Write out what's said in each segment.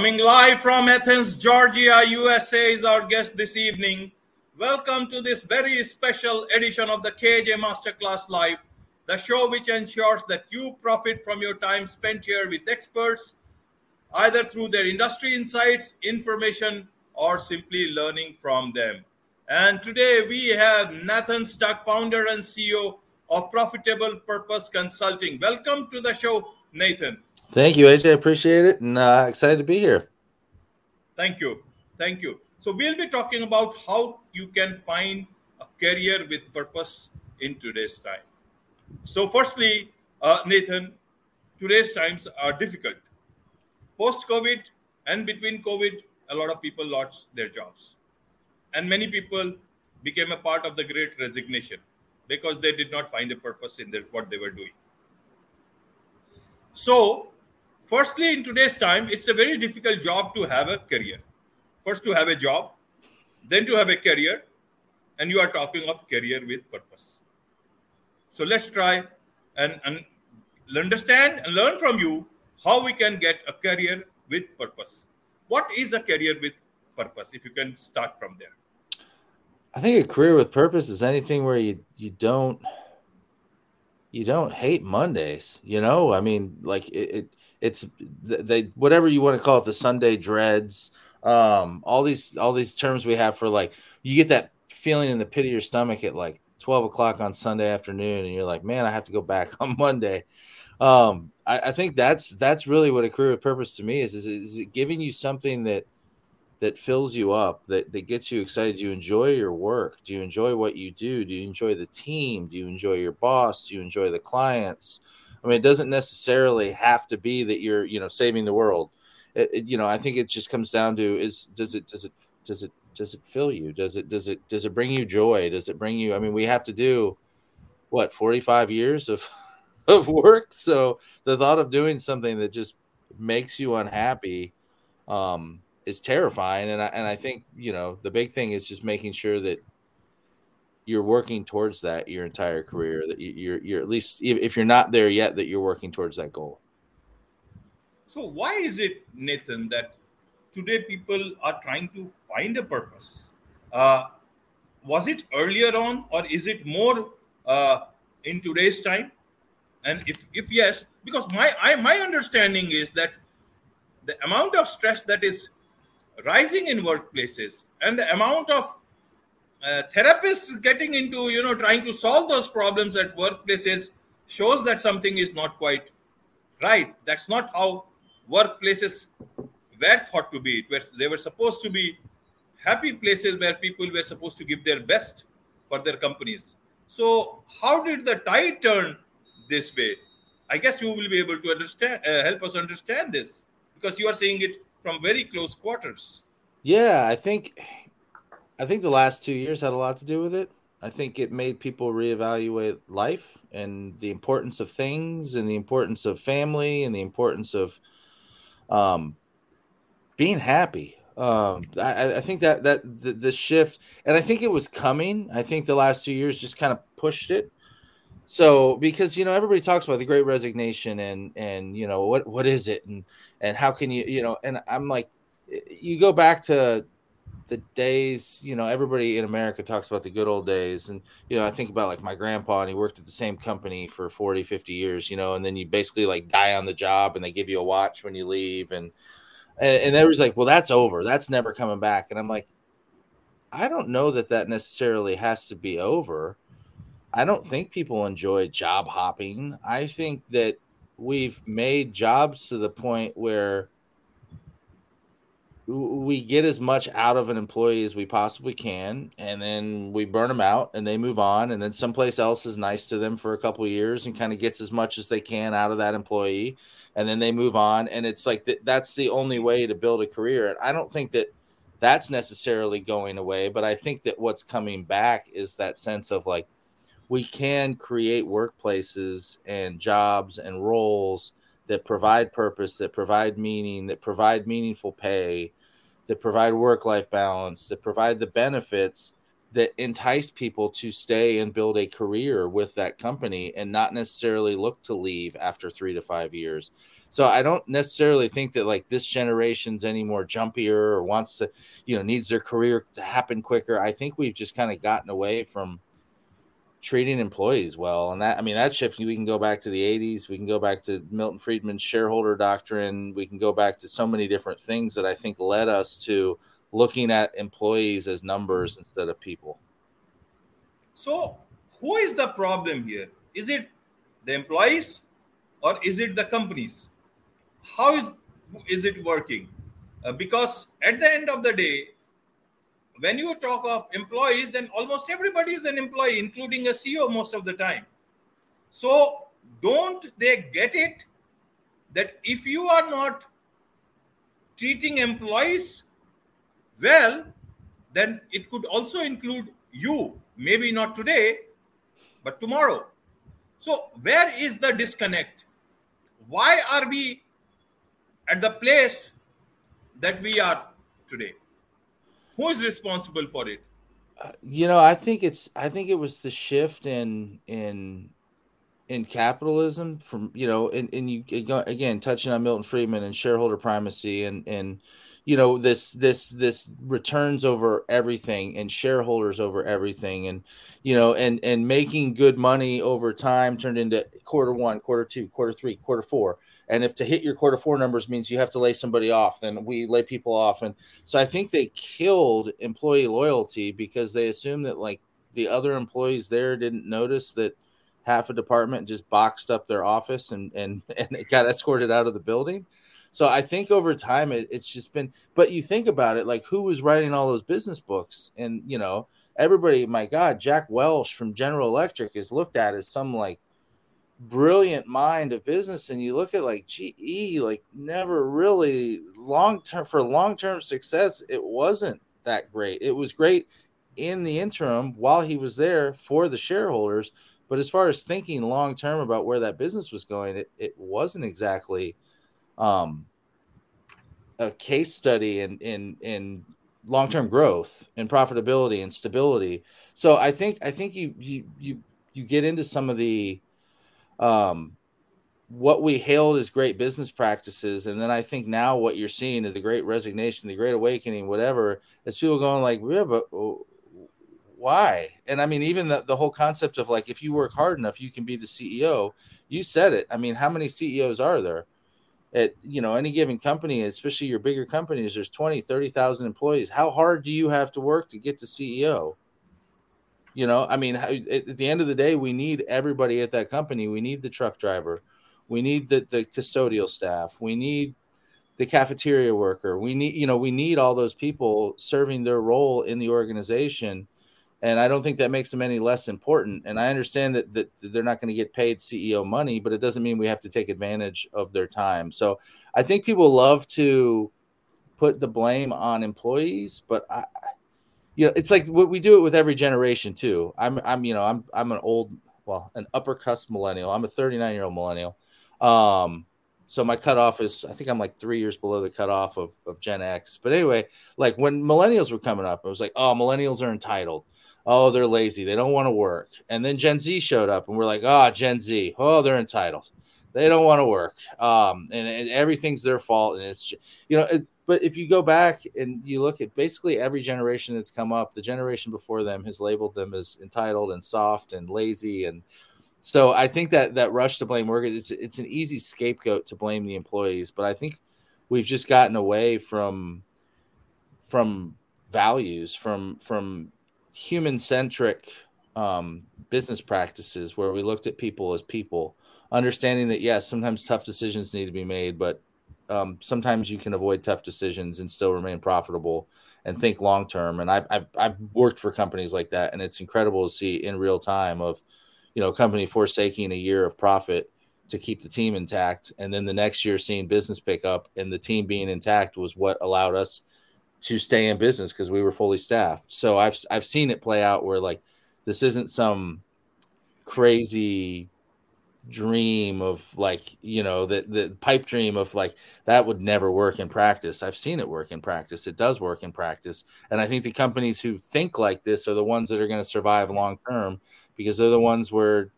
Coming live from Athens, Georgia, USA is our guest this evening. Welcome to this very special edition of the KJ Masterclass Live, the show which ensures that you profit from your time spent here with experts, either through their industry insights, information, or simply learning from them. And today we have Nathan Stuck, founder and CEO of Profitable Purpose Consulting. Welcome to the show, Nathan. Thank you, AJ. Appreciate it and uh, excited to be here. Thank you. Thank you. So, we'll be talking about how you can find a career with purpose in today's time. So, firstly, uh, Nathan, today's times are difficult. Post COVID and between COVID, a lot of people lost their jobs. And many people became a part of the great resignation because they did not find a purpose in their, what they were doing. So, firstly, in today's time, it's a very difficult job to have a career. First, to have a job, then to have a career, and you are talking of career with purpose. So, let's try and, and understand and learn from you how we can get a career with purpose. What is a career with purpose? If you can start from there. I think a career with purpose is anything where you you don't you don't hate Mondays. You know, I mean, like it, it it's they whatever you want to call it, the Sunday dreads, um, all these all these terms we have for like you get that feeling in the pit of your stomach at like 12 o'clock on Sunday afternoon, and you're like, man, I have to go back on Monday. Um, I, I think that's that's really what a career with purpose to me is, is is it giving you something that that fills you up, that, that gets you excited? Do you enjoy your work? Do you enjoy what you do? Do you enjoy the team? Do you enjoy your boss? Do you enjoy the clients? I mean, it doesn't necessarily have to be that you're, you know, saving the world. It, it, you know, I think it just comes down to is does it does it does it does it fill you? Does it does it does it bring you joy? Does it bring you? I mean, we have to do what 45 years of of work, so the thought of doing something that just makes you unhappy um is terrifying. And I, and I think, you know, the big thing is just making sure that you're working towards that your entire career, that you're, you're at least, if you're not there yet, that you're working towards that goal. So, why is it, Nathan, that today people are trying to find a purpose? Uh, was it earlier on, or is it more uh, in today's time? And if, if yes, because my I, my understanding is that the amount of stress that is rising in workplaces and the amount of uh, therapists getting into you know trying to solve those problems at workplaces shows that something is not quite right. That's not how workplaces were thought to be. It they were supposed to be happy places where people were supposed to give their best for their companies. So how did the tide turn this way? I guess you will be able to understand uh, help us understand this because you are seeing it from very close quarters. Yeah, I think I think the last two years had a lot to do with it. I think it made people reevaluate life and the importance of things and the importance of family and the importance of um, being happy. Um, I, I, think that that the, the, shift, and I think it was coming. I think the last two years just kind of pushed it. So because you know everybody talks about the Great Resignation and and you know what what is it? And and how can you you know and I'm like you go back to the days you know everybody in America talks about the good old days. And you know I think about like my grandpa and he worked at the same company for 40 50 years you know and then you basically like die on the job and they give you a watch when you leave. And and, and everybody's like well that's over. That's never coming back. And I'm like I don't know that that necessarily has to be over I don't think people enjoy job hopping. I think that we've made jobs to the point where we get as much out of an employee as we possibly can and then we burn them out and they move on and then someplace else is nice to them for a couple years and kind of gets as much as they can out of that employee and then they move on and it's like th- that's the only way to build a career and i don't think that that's necessarily going away but i think that what's coming back is that sense of like we can create workplaces and jobs and roles that provide purpose, that provide meaning, that provide meaningful pay, that provide work life balance, that provide the benefits that entice people to stay and build a career with that company and not necessarily look to leave after three to five years. So I don't necessarily think that like this generation's any more jumpier or wants to, you know, needs their career to happen quicker. I think we've just kind of gotten away from treating employees well. And that, I mean, that shift, we can go back to the 80s. We can go back to Milton Friedman's shareholder doctrine. We can go back to so many different things that I think led us to looking at employees as numbers instead of people. So, who is the problem here? Is it the employees or is it the companies? How is, is it working? Uh, because at the end of the day, when you talk of employees, then almost everybody is an employee, including a CEO most of the time. So don't they get it that if you are not treating employees well, then it could also include you, maybe not today, but tomorrow. So, where is the disconnect? Why are we at the place that we are today? Who is responsible for it? Uh, you know i think it's i think it was the shift in in in capitalism from you know and, and you again touching on milton friedman and shareholder primacy and and you know this this this returns over everything and shareholders over everything and you know and and making good money over time turned into quarter one quarter two quarter three quarter four and if to hit your quarter four numbers means you have to lay somebody off, then we lay people off. And so I think they killed employee loyalty because they assumed that like the other employees there didn't notice that half a department just boxed up their office and and and it got escorted out of the building. So I think over time it, it's just been. But you think about it, like who was writing all those business books, and you know everybody. My God, Jack Welch from General Electric is looked at as some like brilliant mind of business and you look at like GE like never really long term for long term success it wasn't that great. It was great in the interim while he was there for the shareholders but as far as thinking long term about where that business was going it, it wasn't exactly um a case study in in in long term growth and profitability and stability. So i think i think you you you you get into some of the um, what we hailed as great business practices, and then I think now what you're seeing is the Great Resignation, the Great Awakening, whatever. Is people going like, yeah, but why? And I mean, even the, the whole concept of like, if you work hard enough, you can be the CEO. You said it. I mean, how many CEOs are there? At you know any given company, especially your bigger companies, there's 20, 30,000 employees. How hard do you have to work to get to CEO? You know, I mean, at the end of the day, we need everybody at that company. We need the truck driver, we need the, the custodial staff, we need the cafeteria worker. We need, you know, we need all those people serving their role in the organization. And I don't think that makes them any less important. And I understand that, that they're not going to get paid CEO money, but it doesn't mean we have to take advantage of their time. So I think people love to put the blame on employees, but I, you know, it's like what we do it with every generation too. I'm, I'm, you know, I'm, I'm an old, well, an upper cusp millennial. I'm a 39 year old millennial. Um, so my cutoff is, I think I'm like three years below the cutoff of, of Gen X. But anyway, like when millennials were coming up, it was like, oh, millennials are entitled. Oh, they're lazy. They don't want to work. And then Gen Z showed up and we're like, oh, Gen Z. Oh, they're entitled. They don't want to work. Um, and, and everything's their fault. And it's, you know, it, but if you go back and you look at basically every generation that's come up, the generation before them has labeled them as entitled and soft and lazy. And so I think that that rush to blame workers, it's, it's an easy scapegoat to blame the employees. But I think we've just gotten away from from values, from from human centric um, business practices where we looked at people as people, understanding that yes, sometimes tough decisions need to be made, but um, sometimes you can avoid tough decisions and still remain profitable and think long term. And I've, I've, I've worked for companies like that, and it's incredible to see in real time of you know company forsaking a year of profit to keep the team intact, and then the next year seeing business pick up and the team being intact was what allowed us to stay in business because we were fully staffed. So I've I've seen it play out where like this isn't some crazy dream of like you know the the pipe dream of like that would never work in practice i've seen it work in practice it does work in practice and i think the companies who think like this are the ones that are going to survive long term because they're the ones where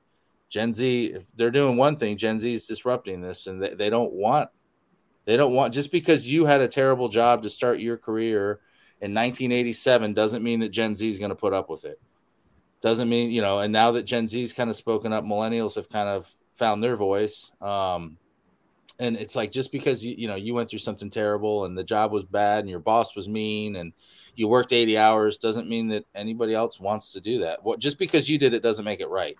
Gen Z, if they're doing one thing, Gen Z is disrupting this, and they, they don't want they don't want just because you had a terrible job to start your career in 1987 doesn't mean that Gen Z is going to put up with it. Doesn't mean you know. And now that Gen Z's kind of spoken up, millennials have kind of found their voice. Um, and it's like just because you you know you went through something terrible and the job was bad and your boss was mean and you worked 80 hours doesn't mean that anybody else wants to do that. What just because you did it doesn't make it right.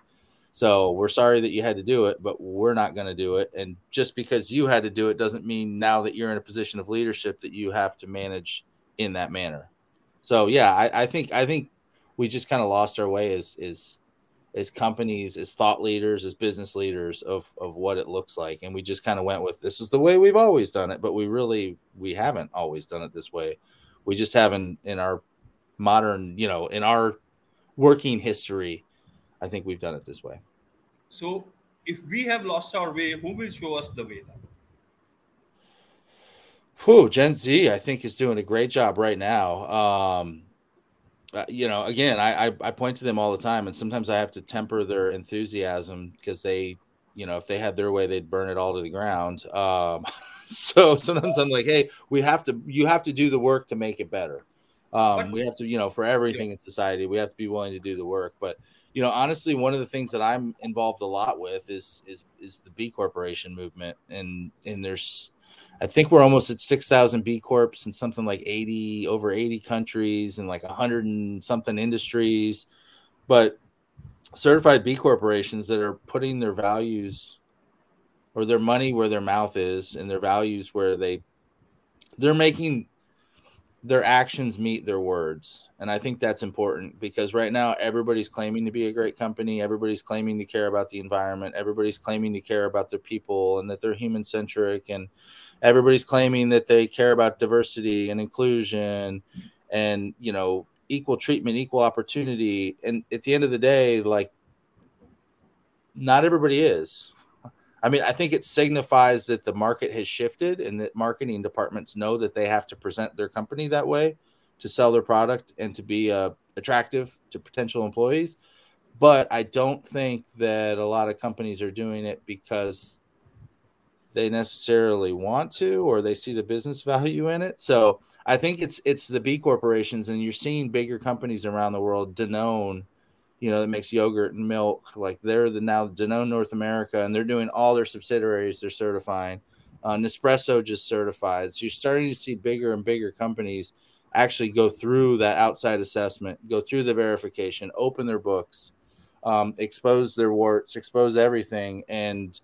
So we're sorry that you had to do it, but we're not going to do it. And just because you had to do it doesn't mean now that you're in a position of leadership that you have to manage in that manner. So yeah, I, I think I think we just kind of lost our way as is as companies, as thought leaders, as business leaders of of what it looks like, and we just kind of went with this is the way we've always done it, but we really we haven't always done it this way. We just haven't in our modern, you know, in our working history I think we've done it this way. So, if we have lost our way, who will show us the way then? Whew, Gen Z, I think, is doing a great job right now. Um, uh, you know, again, I, I, I point to them all the time, and sometimes I have to temper their enthusiasm because they, you know, if they had their way, they'd burn it all to the ground. Um, so sometimes I'm like, hey, we have to, you have to do the work to make it better. Um, we have to, you know, for everything in society, we have to be willing to do the work. But you know, honestly, one of the things that I'm involved a lot with is is is the B Corporation movement, and and there's, I think we're almost at six thousand B Corps in something like eighty over eighty countries and like hundred and something industries, but certified B corporations that are putting their values or their money where their mouth is and their values where they they're making their actions meet their words. And I think that's important because right now everybody's claiming to be a great company. Everybody's claiming to care about the environment. Everybody's claiming to care about their people and that they're human centric. And everybody's claiming that they care about diversity and inclusion and, you know, equal treatment, equal opportunity. And at the end of the day, like, not everybody is. I mean, I think it signifies that the market has shifted and that marketing departments know that they have to present their company that way to sell their product and to be uh, attractive to potential employees. But I don't think that a lot of companies are doing it because they necessarily want to or they see the business value in it. So I think it's it's the B corporations, and you're seeing bigger companies around the world, Danone you know, that makes yogurt and milk. Like they're the now Danone North America, and they're doing all their subsidiaries. They're certifying. Uh, Nespresso just certified. So you're starting to see bigger and bigger companies actually go through that outside assessment, go through the verification, open their books, um, expose their warts, expose everything, and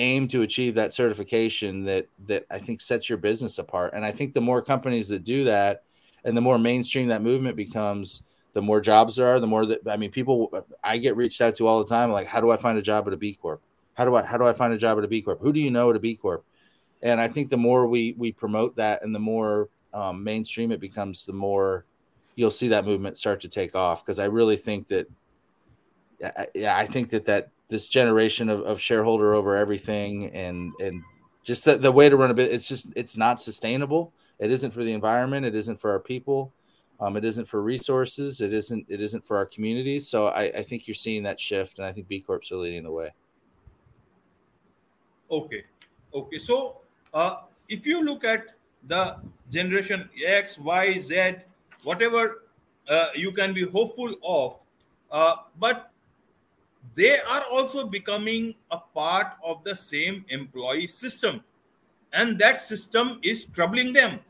aim to achieve that certification that that I think sets your business apart. And I think the more companies that do that, and the more mainstream that movement becomes, the more jobs there are, the more that I mean, people I get reached out to all the time, like, how do I find a job at a B Corp? How do I how do I find a job at a B Corp? Who do you know at a B Corp? And I think the more we we promote that and the more um, mainstream it becomes, the more you'll see that movement start to take off. Because I really think that, yeah, I think that that this generation of, of shareholder over everything and and just the, the way to run a bit, it's just it's not sustainable. It isn't for the environment. It isn't for our people um, it isn't for resources. It isn't. It isn't for our communities. So I, I think you're seeing that shift, and I think B Corps are leading the way. Okay, okay. So uh, if you look at the generation X, Y, Z, whatever uh, you can be hopeful of, uh, but they are also becoming a part of the same employee system, and that system is troubling them.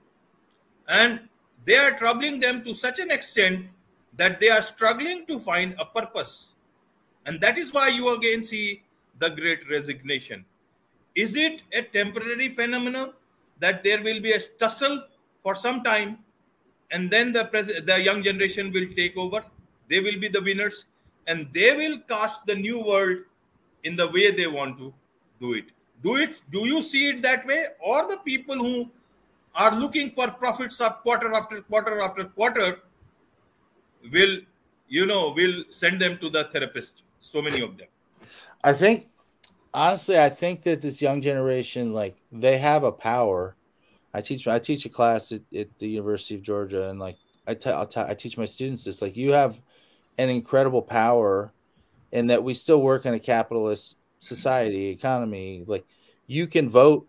And they are troubling them to such an extent that they are struggling to find a purpose. And that is why you again see the great resignation. Is it a temporary phenomenon that there will be a tussle for some time and then the, pres- the young generation will take over? They will be the winners and they will cast the new world in the way they want to do it. Do it. Do you see it that way? Or the people who are looking for profits of quarter after quarter after quarter will you know will send them to the therapist so many of them i think honestly i think that this young generation like they have a power i teach i teach a class at, at the university of georgia and like I, t- I teach my students this like you have an incredible power and that we still work in a capitalist society economy like you can vote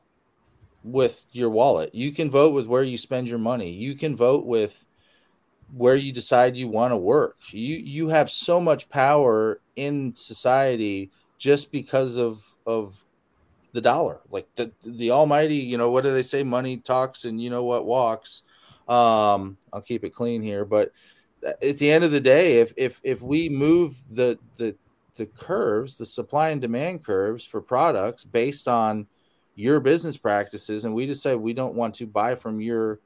with your wallet. You can vote with where you spend your money. You can vote with where you decide you want to work. You you have so much power in society just because of of the dollar. Like the the almighty you know what do they say? Money talks and you know what walks. Um i'll keep it clean here but at the end of the day if if if we move the the the curves the supply and demand curves for products based on your business practices and we decide we don't want to buy from your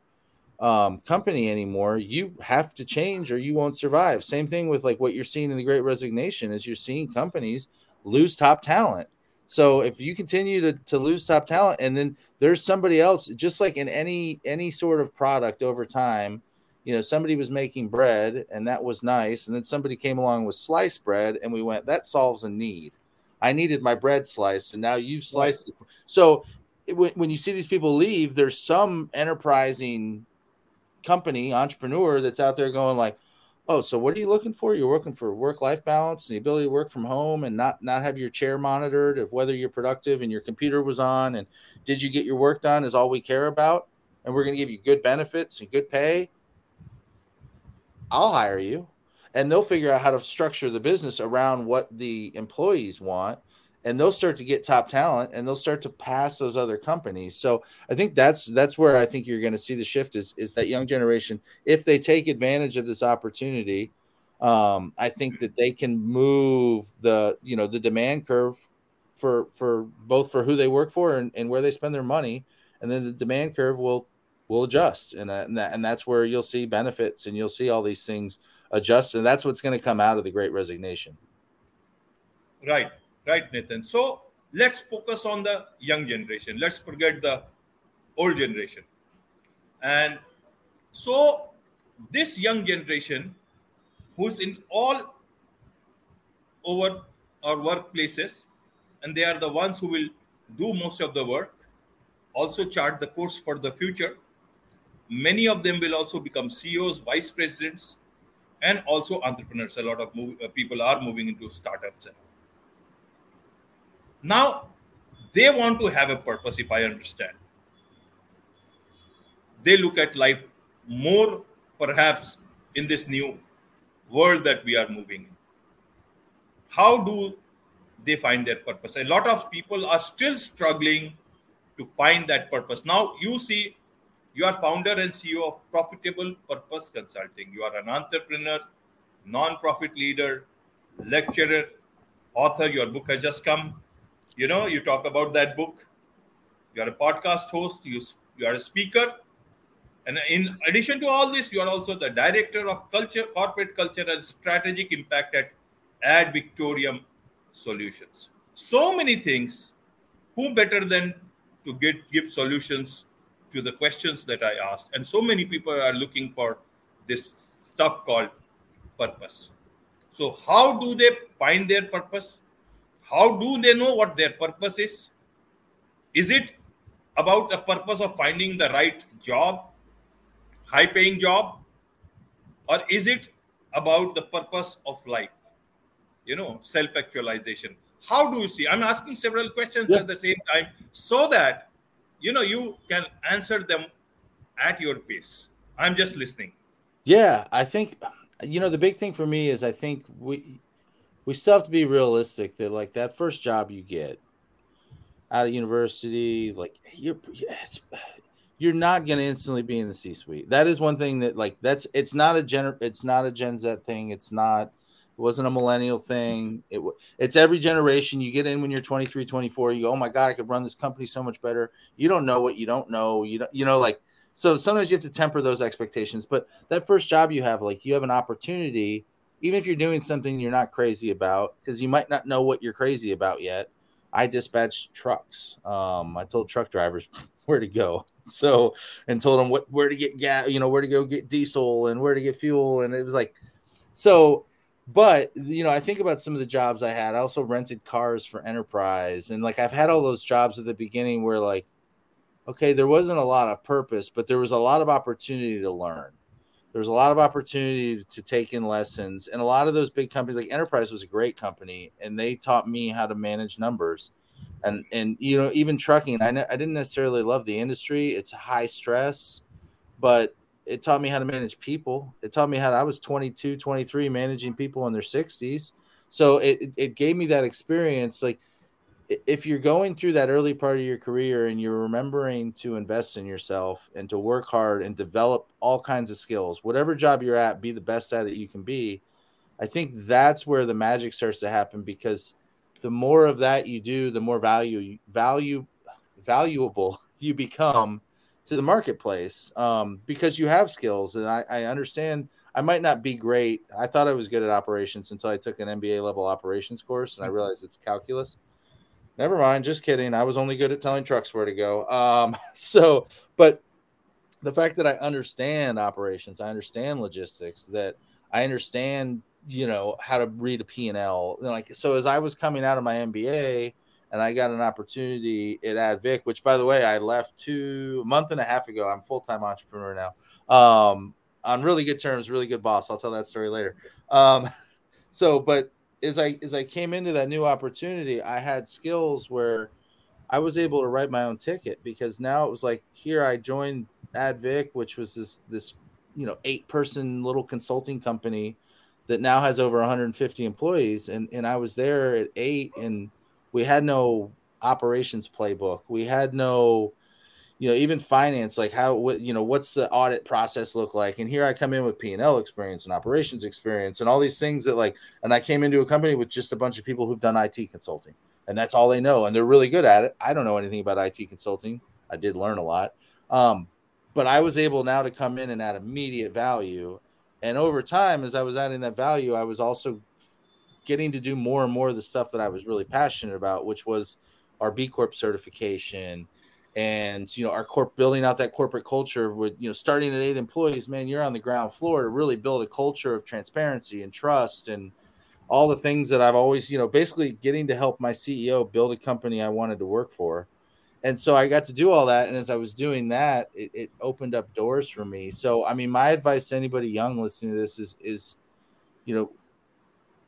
um, company anymore you have to change or you won't survive. Same thing with like what you're seeing in the great resignation is you're seeing companies lose top talent. So if you continue to, to lose top talent and then there's somebody else, just like in any any sort of product over time, you know, somebody was making bread and that was nice, and then somebody came along with sliced bread, and we went, that solves a need. I needed my bread sliced, and now you've sliced it. So it, when you see these people leave, there's some enterprising company entrepreneur that's out there going like, Oh, so what are you looking for? You're looking for work-life balance, and the ability to work from home, and not not have your chair monitored of whether you're productive and your computer was on, and did you get your work done? Is all we care about, and we're going to give you good benefits and good pay. I'll hire you, and they'll figure out how to structure the business around what the employees want, and they'll start to get top talent and they'll start to pass those other companies. So i think that's that's where i think you're going to see the shift is is that young generation if they take advantage of this opportunity um, i think that they can move the you know the demand curve for for both for who they work for and, and where they spend their money. And then the demand curve will will adjust. And, uh, and, that, and that's where you'll see benefits and you'll see all these things adjust. And that's what's going to come out of the great resignation. Right right nathan. So let's focus on the young generation. Let's forget the old generation. And so this young generation who's in all over our workplaces and they are the ones who will do most of the work also chart the course for the future many of them will also become ceos vice presidents and also entrepreneurs a lot of move, uh, people are moving into startups now, they want to have a purpose, if I understand. They look at life more, perhaps, in this new world that we are moving in. How do they find their purpose? A lot of people are still struggling to find that purpose. Now, you see, you are founder and CEO of Profitable Purpose Consulting. You are an entrepreneur, non-profit leader, lecturer, author. Your book has just come. You know you talk about that book. You are a podcast host. You you are a speaker. And in addition to all this you are also the director of culture corporate culture and strategic impact at ad victoriam solutions. So many things. Who better than to get give solutions to the questions that i asked and so many people are looking for this stuff called purpose so how do they find their purpose how do they know what their purpose is? Is it about the purpose of finding the right job, high paying job? Or is it about the purpose of life? You know, self actualization. How do you see? I'm asking several questions yeah. at the same time so that you know you can answer them at your pace. I'm just listening. Yeah, I think you know the big thing for me is I think we we still have to be realistic that like that first job you get out of university, like you're you're not going to instantly be in the C suite. That is one thing that like that's it's not a gen it's not a Gen Z thing. It's not it wasn't a millennial thing. It it's every generation. You get in when you're 23, 24. You go, oh my god, I could run this company so much better. You don't know what you don't know. You don't you know like so sometimes you have to temper those expectations. But that first job you have, like you have an opportunity even if you're doing something you're not crazy about, because you might not know what you're crazy about yet. I dispatched trucks. Um, I told truck drivers where to go. So and told them what where to get gas, you know, where to go get diesel and where to get fuel. And it was like so but you know, I think about some of the jobs I had. I also rented cars for enterprise. And like I've had all those jobs at the beginning where like, okay, there wasn't a lot of purpose, but there was a lot of opportunity to learn there was a lot of opportunity to take in lessons and a lot of those big companies like enterprise was a great company and they taught me how to manage numbers and and you know even trucking I, ne- I didn't necessarily love the industry it's high stress but it taught me how to manage people it taught me how to, i was 22 23 managing people in their 60s so it, it gave me that experience like if you're going through that early part of your career and you're remembering to invest in yourself and to work hard and develop all kinds of skills, whatever job you're at, be the best at it you can be. I think that's where the magic starts to happen because the more of that you do, the more value value valuable you become to the marketplace um, because you have skills. And I, I understand I might not be great. I thought I was good at operations until I took an MBA level operations course and I mm-hmm. realized it's calculus Never mind. Just kidding. I was only good at telling trucks where to go. Um, so, but the fact that I understand operations, I understand logistics, that I understand, you know, how to read a P&L. Like, so as I was coming out of my MBA and I got an opportunity at Advic, which by the way, I left two a month and a half ago. I'm full-time entrepreneur now. Um, on really good terms, really good boss. I'll tell that story later. Um, so, but as I as I came into that new opportunity, I had skills where I was able to write my own ticket because now it was like here I joined Advic, which was this this you know eight person little consulting company that now has over 150 employees, and and I was there at eight, and we had no operations playbook, we had no you know even finance like how what you know what's the audit process look like? And here i come in with p&l experience and operations experience and all these things that like and i came into a company with just a bunch of people who've done it consulting and that's all they know and they're really good at it. I don't know anything about it consulting. I did learn a lot. Um, but i was able now to come in and add immediate value. And over time as i was adding that value i was also getting to do more and more of the stuff that i was really passionate about which was our b corp certification and you know our corp building out that corporate culture with you know starting at eight employees man you're on the ground floor to really build a culture of transparency and trust and all the things that i've always you know basically getting to help my ceo build a company i wanted to work for. And so i got to do all that. And as i was doing that it, it opened up doors for me. So i mean my advice to anybody young listening to this is is you know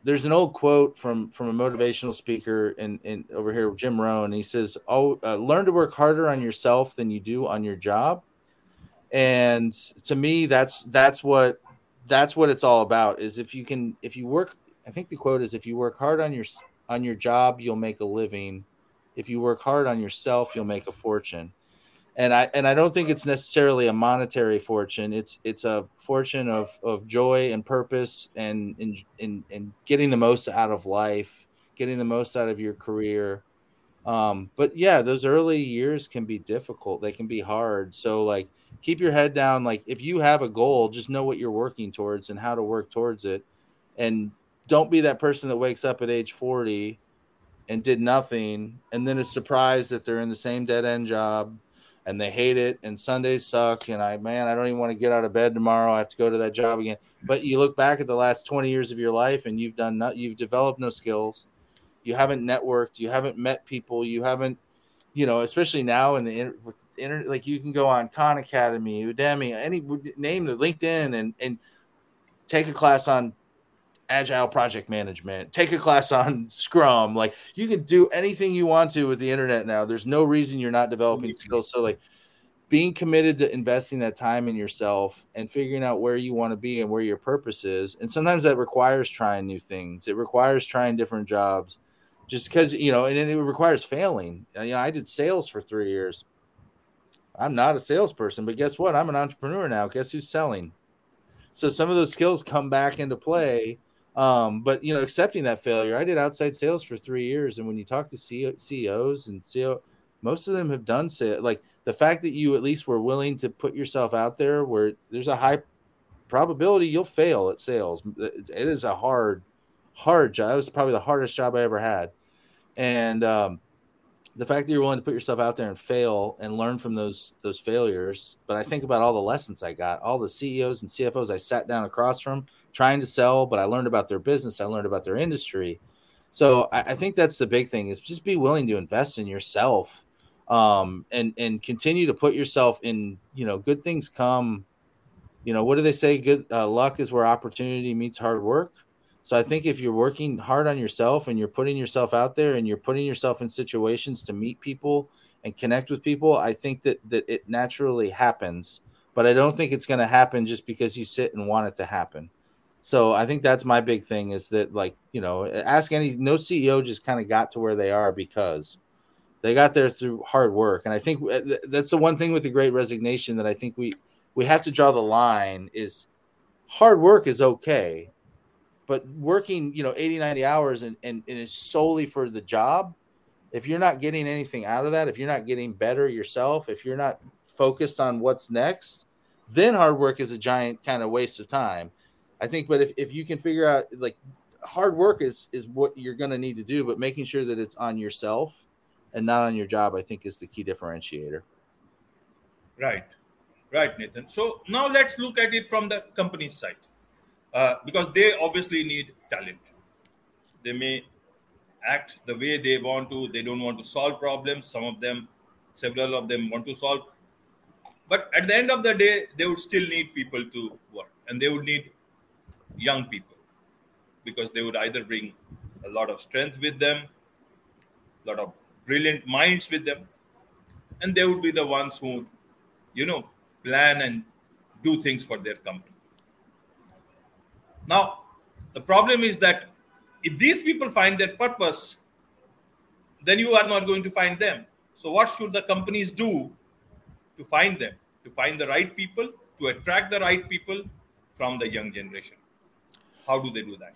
there's an old quote from from a motivational speaker in, in over here jim rohn. He says oh uh, learn to work harder on yourself than you do on your job. And to me that's that's what that's what it's all about is if you can if you work i think the quote is if you work hard on your on your job you'll make a living. If you work hard on yourself you'll make a fortune and I and I don't think it's necessarily a monetary fortune. It's it's a fortune of of joy and purpose and in in, in getting the most out of life, getting the most out of your career. Um, but yeah, those early years can be difficult. They can be hard. So like keep your head down. Like if you have a goal, just know what you're working towards and how to work towards it. And don't be that person that wakes up at age 40 and did nothing and then is surprised that they're in the same dead end job and they hate it and Sundays suck and I man I don't even want to get out of bed tomorrow I have to go to that job again. But you look back at the last 20 years of your life and you've done not you've developed no skills. You haven't networked you haven't met people you haven't you know especially now in the with internet like you can go on Khan Academy Udemy any name the LinkedIn and and take a class on agile project management take a class on scrum like you can do anything you want to with the internet now. There's no reason you're not developing mm-hmm. skills. So like being committed to investing that time in yourself and figuring out where you want to be and where your purpose is and sometimes that requires trying new things. It requires trying different jobs. Just because you know and it requires failing. Uh, you know i did sales for three years. I'm not a salesperson but guess what? I'm an entrepreneur now. Guess who's selling? So some of those skills come back into play um, but you know, accepting that failure, I did outside sales for three years, and when you talk to CEOs and CEO, most of them have done sales. Like the fact that you at least were willing to put yourself out there, where there's a high probability you'll fail at sales. It is a hard, hard job. It was probably the hardest job I ever had, and um, the fact that you're willing to put yourself out there and fail and learn from those those failures but i think about all the lessons i got all the ceos and cfos i sat down across from trying to sell but i learned about their business i learned about their industry so i, I think that's the big thing is just be willing to invest in yourself um, and and continue to put yourself in you know good things come you know, what do they say? Good uh, luck is where opportunity meets hard work. So I think if you're working hard on yourself and you're putting yourself out there and you're putting yourself in situations to meet people and connect with people, I think that that it naturally happens. But I don't think it's going to happen just because you sit and want it to happen. So I think that's my big thing is that like you know ask any no CEO just kind of got to where they are because they got there through hard work, and I think uh, that's the one thing with the Great Resignation that I think we we have to draw the line is hard work is okay but working you know 80 90 hours and, and, and is solely for the job if you're not getting anything out of that if you're not getting better yourself if you're not focused on what's next then hard work is a giant kind of waste of time. I think but if, if you can figure out like hard work is is what you're going to need to do but making sure that it's on yourself and not on your job i think is the key differentiator. Right. Right, Nathan. So now let's look at it from the company's side, uh, because they obviously need talent. They may act the way they want to. They don't want to solve problems. Some of them, several of them, want to solve. But at the end of the day, they would still need people to work, and they would need young people because they would either bring a lot of strength with them, a lot of brilliant minds with them, and they would be the ones who, you know, plan and do things for their company. Now, the problem is that if these people find their purpose, then you are not going to find them. So, what should the companies do to find them, to find the right people, to attract the right people from the young generation? How do they do that?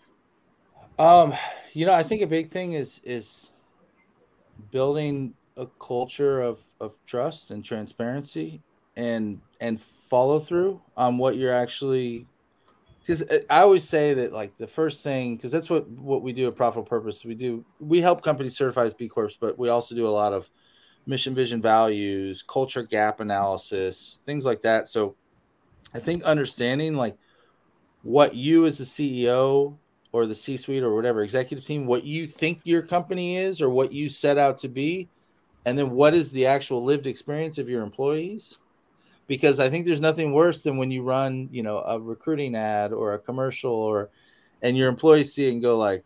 Um, you know, I think a big thing is is building a culture of of trust and transparency and and follow through on what you're actually because uh, I always say that like the first thing because that's what what we do at Profitable Purpose we do we help companies certify as B Corps but we also do a lot of mission vision values culture gap analysis things like that. So I think understanding like what you as the CEO or the C suite or whatever executive team what you think your company is or what you set out to be and then what is the actual lived experience of your employees because I think there's nothing worse than when you run, you know, a recruiting ad or a commercial or and your employees see it and go like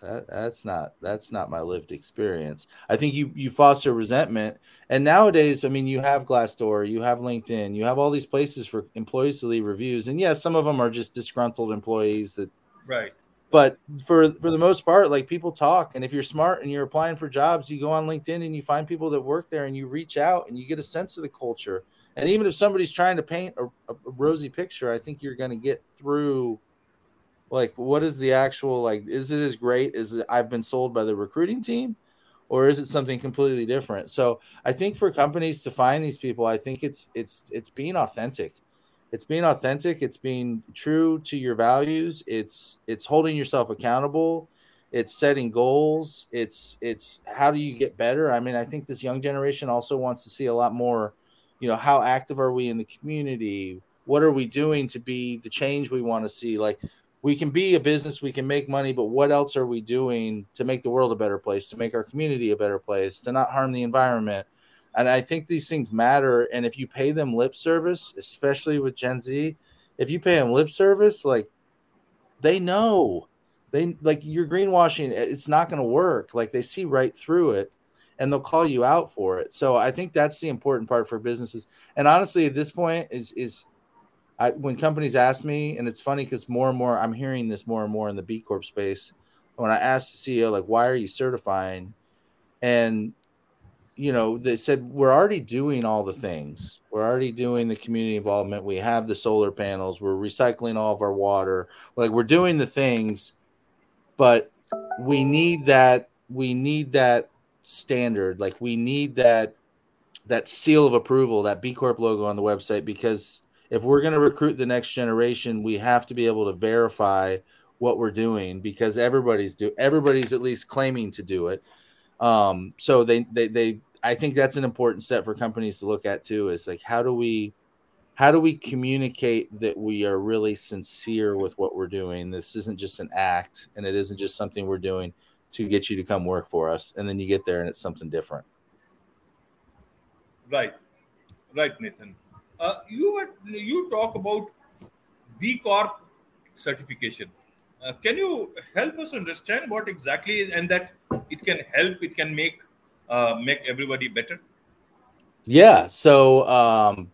that, that's not that's not my lived experience. I think you you foster resentment. And nowadays, I mean, you have Glassdoor, you have LinkedIn, you have all these places for employees to leave reviews. And yes, some of them are just disgruntled employees that right but for for the most part like people talk and if you're smart and you're applying for jobs you go on linkedin and you find people that work there and you reach out and you get a sense of the culture. And even if somebody's trying to paint a, a rosy picture i think you're going to get through like what is the actual like is it as great as i've been sold by the recruiting team or is it something completely different? So i think for companies to find these people i think it's it's it's being authentic it's being authentic. It's being true to your values. It's it's holding yourself accountable. It's setting goals. It's it's how do you get better? I mean i think this young generation also wants to see a lot more you know how active are we in the community? What are we doing to be the change we want to see? Like we can be a business we can make money but what else are we doing to make the world a better place to make our community a better place to not harm the environment and I think these things matter. And if you pay them lip service, especially with Gen Z, if you pay them lip service, like they know they like you're greenwashing, it's not going to work. Like they see right through it and they'll call you out for it. So I think that's the important part for businesses. And honestly, at this point is is I, when companies ask me, and it's funny because more and more I'm hearing this more and more in the B Corp space. When I ask the CEO, like, why are you certifying? And you know, they said we're already doing all the things. We're already doing the community involvement. We have the solar panels. We're recycling all of our water. Like we're doing the things, but we need that. We need that standard. Like we need that that seal of approval, that B Corp logo on the website, because if we're going to recruit the next generation, we have to be able to verify what we're doing because everybody's do everybody's at least claiming to do it. Um, so they they they I think that's an important step for companies to look at too. Is like how do we how do we communicate that we are really sincere with what we're doing? This isn't just an act, and it isn't just something we're doing to get you to come work for us, and then you get there and it's something different. Right, right, Nathan. uh, you were, you talk about B Corp certification. Uh, can you help us understand what exactly is, and that it can help, it can make uh, make everybody better? Yeah. So um,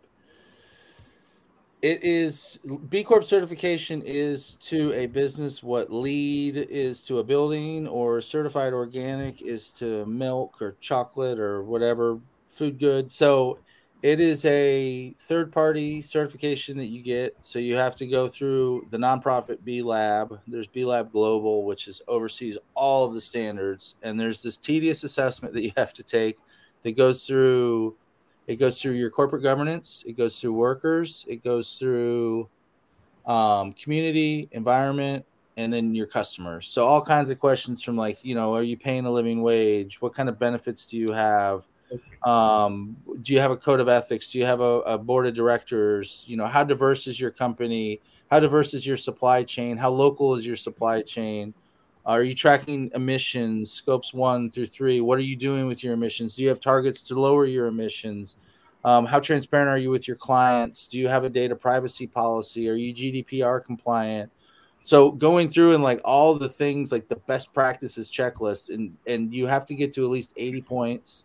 it is B Corp certification is to a business what LEED is to a building, or certified organic is to milk or chocolate or whatever food good. So it is a third party certification that you get. So you have to go through the nonprofit B Lab. There's B Lab Global, which is oversees all of the standards, and there's this tedious assessment that you have to take that goes through it goes through your corporate governance, it goes through workers, it goes through um, community, environment, and then your customers. So all kinds of questions from like, you know, are you paying a living wage? What kind of benefits do you have? Um, do you have a code of ethics? Do you have a, a board of directors? You know, how diverse is your company? How diverse is your supply chain? How local is your supply chain? Are you tracking emissions, scopes one through three? What are you doing with your emissions? Do you have targets to lower your emissions? Um, how transparent are you with your clients? Do you have a data privacy policy? Are you GDPR compliant? So going through and like all the things like the best practices checklist, and and you have to get to at least 80 points.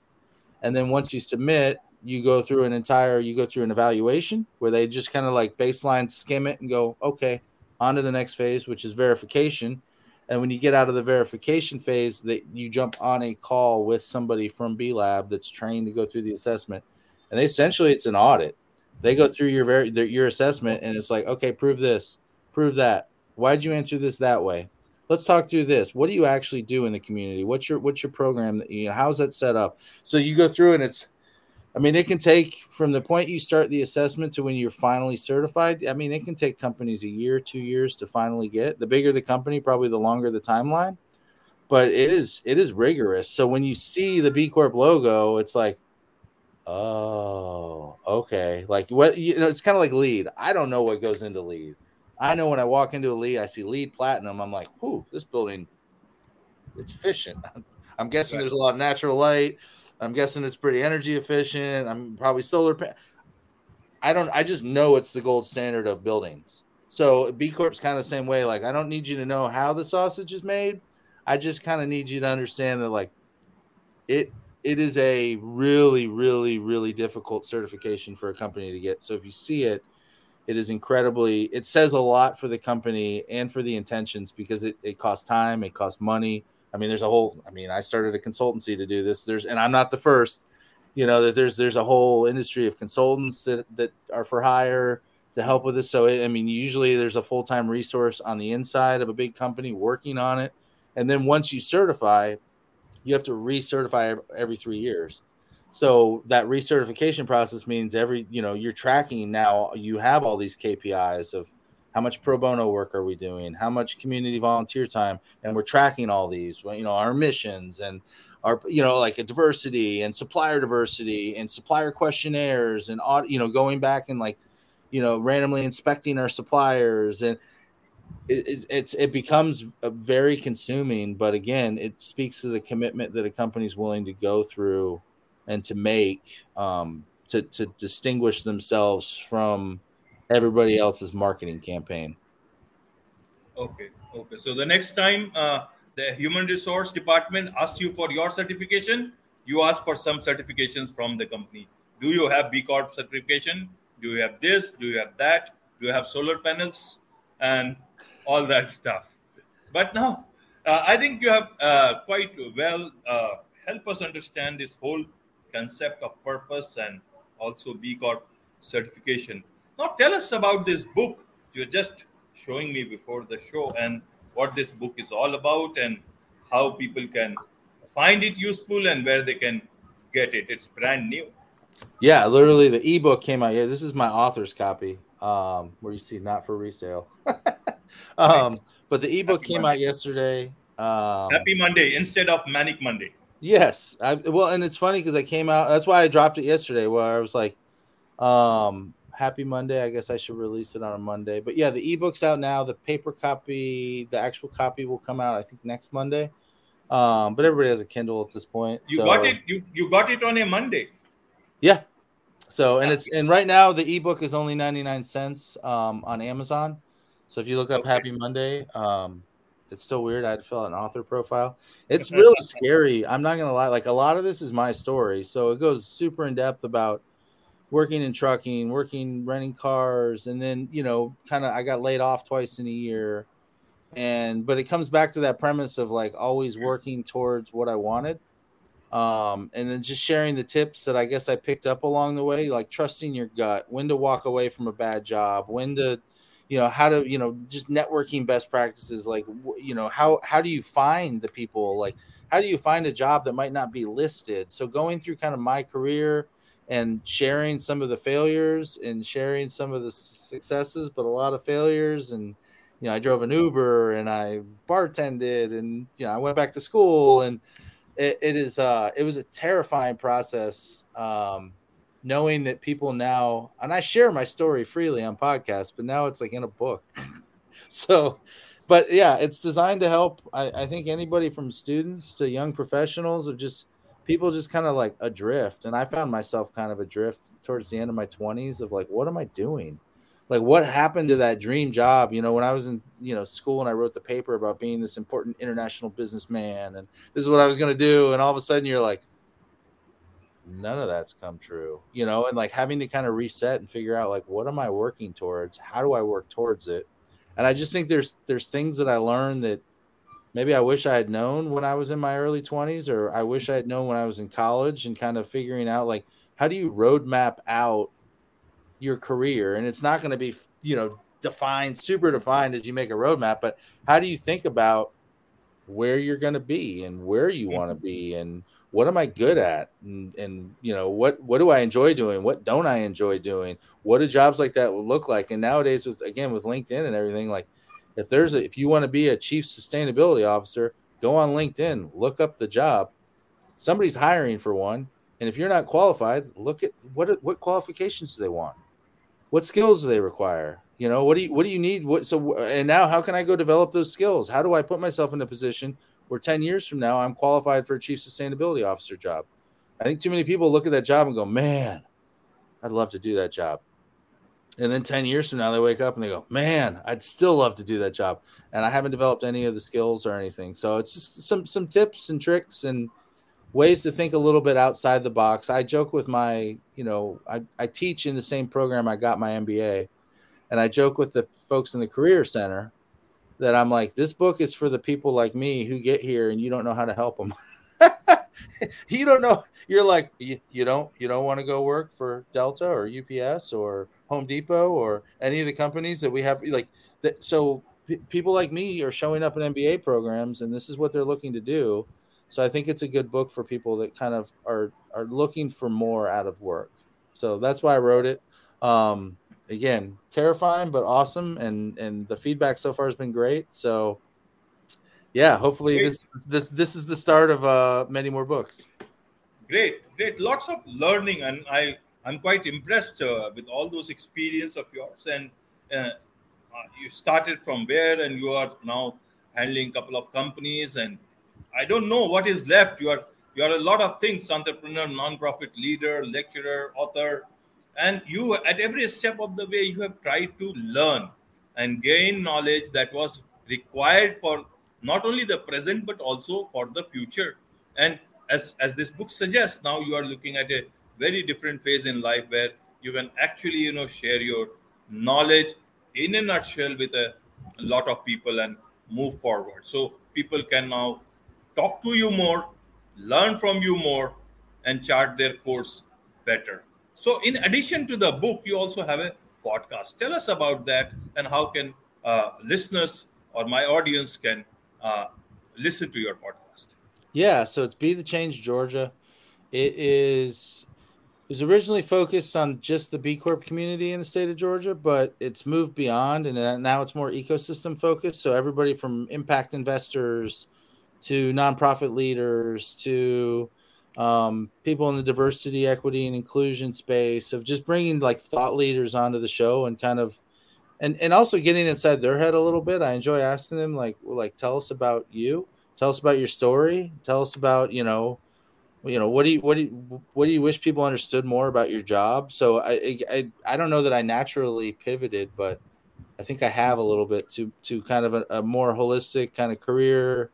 And then once you submit, you go through an entire you go through an evaluation where they just kind of like baseline skim it and go, okay, on to the next phase, which is verification and when you get out of the verification phase, that you jump on a call with somebody from B Lab that's trained to go through the assessment, and they, essentially it's an audit. They go through your very your assessment, and it's like, okay, prove this, prove that. Why'd you answer this that way? Let's talk through this. What do you actually do in the community? What's your what's your program? That, you know, how's that set up? So you go through, and it's I mean, it can take from the point you start the assessment to when you're finally certified. I mean, it can take companies a year, two years to finally get. The bigger the company, probably the longer the timeline. But it is it is rigorous. So when you see the B Corp logo, it's like, oh, okay. Like what you know, it's kind of like LEED. I don't know what goes into LEED. I know when I walk into a LEED, I see LEED platinum. I'm like, whoo, this building, it's efficient. I'm guessing there's a lot of natural light I'm guessing it's pretty energy efficient. I'm probably solar. Pa- I don't. I just know it's the gold standard of buildings. So B Corp's kind of the same way. Like I don't need you to know how the sausage is made. I just kind of need you to understand that like it it is a really really really difficult certification for a company to get. So if you see it, it is incredibly. It says a lot for the company and for the intentions because it it costs time, it costs money I mean, there's a whole. I mean, I started a consultancy to do this. There's, and I'm not the first. You know that there's there's a whole industry of consultants that that are for hire to help with this. So I mean, usually there's a full time resource on the inside of a big company working on it, and then once you certify, you have to recertify every three years. So that recertification process means every you know you're tracking now. You have all these KPIs of how much pro bono work are we doing how much community volunteer time and we're tracking all these you know our missions and our you know like a diversity and supplier diversity and supplier questionnaires and you know going back and like you know randomly inspecting our suppliers and it, it, it's it becomes very consuming but again it speaks to the commitment that a company is willing to go through and to make um, to to distinguish themselves from everybody else's marketing campaign. Okay. Okay. So the next time uh, the human resource department asks you for your certification, you ask for some certifications from the company. Do you have B Corp certification? Do you have this? Do you have that? Do you have solar panels and all that stuff? But now, uh, I think you have uh, quite well uh, help us understand this whole concept of purpose and also B Corp certification. Now, tell us about this book you're just showing me before the show and what this book is all about and how people can find it useful and where they can get it. It's brand new. Yeah, literally the ebook came out. Yeah, this is my author's copy. Um, where you see not for resale. um, but the ebook Happy came Monday. out yesterday. Um, Happy Monday instead of Manic Monday. Yes, I, well, and it's funny because I came out. That's why I dropped it yesterday. Where I was like, um, happy Monday. I guess I should release it on a Monday. But yeah, the ebook's out now. The paper copy, the actual copy will come out, I think, next Monday. Um, but everybody has a Kindle at this point. You so. got it. You you got it on a Monday. Yeah, So and it's and right now the ebook is only 99 cents um, on Amazon. So if you look up okay. Happy Monday, um, it's still weird. I had to fill out an author profile. It's really scary. I'm not gonna lie. Like a lot of this is my story, so it goes super in depth about working in trucking, working renting cars, and then you know, kind of I got laid off twice in a year, and but it comes back to that premise of like always working towards what I wanted, um, and then just sharing the tips that I guess I picked up along the way, like trusting your gut, when to walk away from a bad job, when to you know how to you know just networking best practices like you know how how do you find the people? Like how do you find a job that might not be listed? So going through kind of my career and sharing some of the failures and sharing some of the successes but a lot of failures and you know i drove an uber and i bartended and you know i went back to school and it, it is uh it was a terrifying process um knowing that people now and I share my story freely on podcasts, but now it's like in a book. so but yeah, it's designed to help I, I think anybody from students to young professionals of just people just kind of like adrift. And I found myself kind of adrift towards the end of my 20s of like, what am I doing? Like what happened to that dream job? You know, when I was in, you know, school and I wrote the paper about being this important international businessman and this is what I was gonna do, and all of a sudden you're like, none of that's come true you know and like having to kind of reset and figure out like what am i working towards? How do i work towards it? And i just think there's there's things that i learned that maybe i wish i had known when i was in my early 20s or i wish i had known when i was in college and kind of figuring out like how do you roadmap out your career? And it's not going to be you know defined super defined as you make a roadmap but how do you think about where you're going to be and where you want to be and what am I good at? And, and, you know, what, what do I enjoy doing? What don't I enjoy doing? What do jobs like that look like? And nowadays with, again, with LinkedIn and everything, like if there's a, if you want to be a chief sustainability officer, go on LinkedIn, look up the job. Somebody's hiring for one. And if you're not qualified, look at what, what qualifications do they want? What skills do they require? You know, what do you, what do you need? What, so, and now how can I go develop those skills? How do I put myself in a position where 10 years from now I'm qualified for a chief sustainability officer job. I think too many people look at that job and go, man, I'd love to do that job. And then 10 years from now, they wake up and they go, man, I'd still love to do that job. And I haven't developed any of the skills or anything. So it's just some, some tips and tricks and ways to think a little bit outside the box. I joke with my, you know, I, I teach in the same program I got my MBA. And I joke with the folks in the career center that I'm like, this book is for the people like me who get here and you don't know how to help them. you don't know. You're like, you, you don't, you don't want to go work for Delta or UPS or Home Depot or any of the companies that we have. Like, that, so p- people like me are showing up in MBA programs, and this is what they're looking to do. So I think it's a good book for people that kind of are are looking for more out of work. So that's why I wrote it. Um, again, terrifying but awesome, and and the feedback so far has been great. So, yeah, hopefully this this this is the start of uh, many more books. Great, great, lots of learning, and I I'm quite impressed uh, with all those experience of yours. And uh, uh you started from where, and you are now handling a couple of companies, and I don't know what is left. You are you are a lot of things: entrepreneur, non-profit leader, lecturer, author and you at every step of the way you have tried to learn and gain knowledge that was required for not only the present but also for the future. And as as this book suggests now you are looking at a very different phase in life where you can actually you know share your knowledge in a nutshell with a, a lot of people and move forward. So people can now talk to you more learn from you more and chart their course better so, in addition to the book, you also have a podcast. Tell us about that and how can uh, listeners or my audience can uh, listen to your podcast. Yeah, so it's Be the Change Georgia. It is it was originally focused on just the B Corp community in the state of Georgia, but it's moved beyond and now it's more ecosystem focused. So everybody from impact investors to nonprofit leaders to um, people in the diversity, equity, and inclusion space of just bringing like thought leaders onto the show and kind of and and also getting inside their head a little bit. I enjoy asking them like like tell us about you, tell us about your story, tell us about you know you know what do you what do you what do you wish people understood more about your job? So i i, I don't know that i naturally pivoted but i think i have a little bit to to kind of a, a more holistic kind of career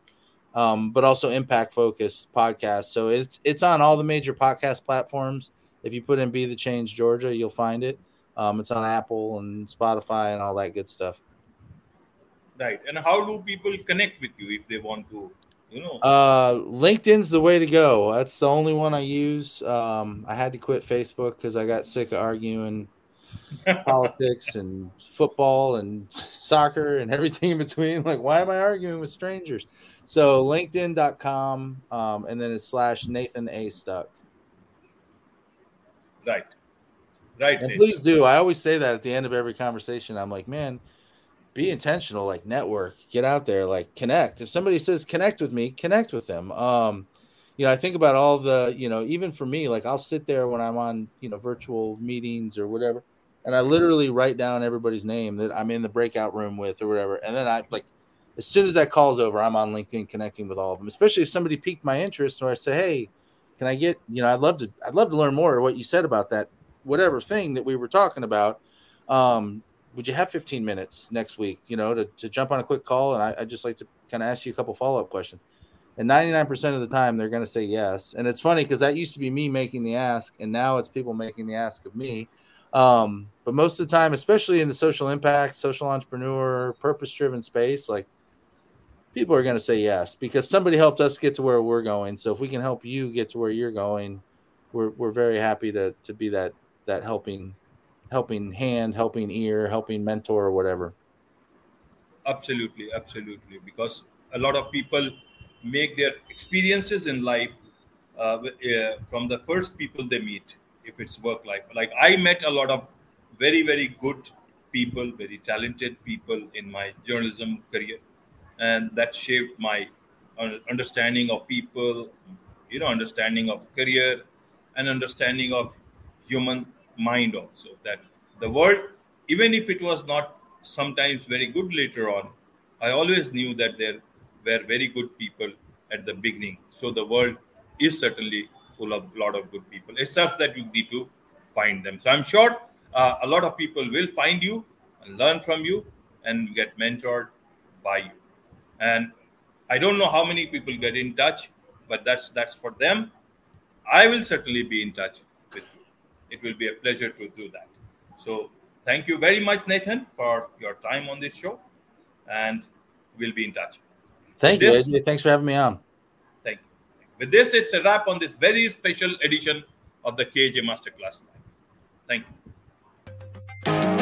um, but also impact focused podcast. So it's it's on all the major podcast platforms. If you put in be the change georgia you'll find it. Um, it's on apple and spotify and all that good stuff. Right. And how do people connect with you if they want to you know? Uh linkedin's the way to go. That's the only one i use. Um i had to quit facebook because i got sick of arguing politics and football and soccer and everything in between. Like why am i arguing with strangers so linkedin.com um and then it's slash nathan a. Stuck. Right. Right and please do. I always say that at the end of every conversation. I'm like man be intentional like network get out there like connect. If somebody says connect with me connect with them. Um you know i think about all the you know even for me like i'll sit there when i'm on you know virtual meetings or whatever and i literally write down everybody's name that i'm in the breakout room with or whatever and then i like as soon as that call's over i'm on linkedin connecting with all of them especially if somebody piqued my interest or i say hey can i get you know i'd love to i'd love to learn more of what you said about that whatever thing that we were talking about um would you have 15 minutes next week, you know, to, to jump on a quick call? And I, I just like to kind of ask you a couple follow up questions. And 99% of the time, they're going to say yes. And it's funny because that used to be me making the ask, and now it's people making the ask of me. Um, but most of the time, especially in the social impact, social entrepreneur, purpose driven space, like people are going to say yes because somebody helped us get to where we're going. So if we can help you get to where you're going, we're, we're very happy to, to be that, that helping helping hand, helping ear, helping mentor, or whatever. Absolutely, absolutely. Because a lot of people make their experiences in life uh, uh, from the first people they meet, if it's work life. Like I met a lot of very, very good people, very talented people in my journalism career, and that shaped my understanding of people, you know, understanding of career, and understanding of human mind also that the world even if it was not sometimes very good later on i always knew that there were very good people at the beginning. So the world is certainly full of a lot of good people. It's just that you need to find them. So i'm sure uh, a lot of people will find you and learn from you and get mentored by you and i don't know how many people get in touch but that's that's for them i will certainly be in touch with you. it will be a pleasure to do that. So thank you very much, Nathan, for your time on this show, and we'll be in touch. Thank this, you. Thanks for having me on. Thank you. With this, it's a wrap on this very special edition of the KJ Masterclass Live. Thank you.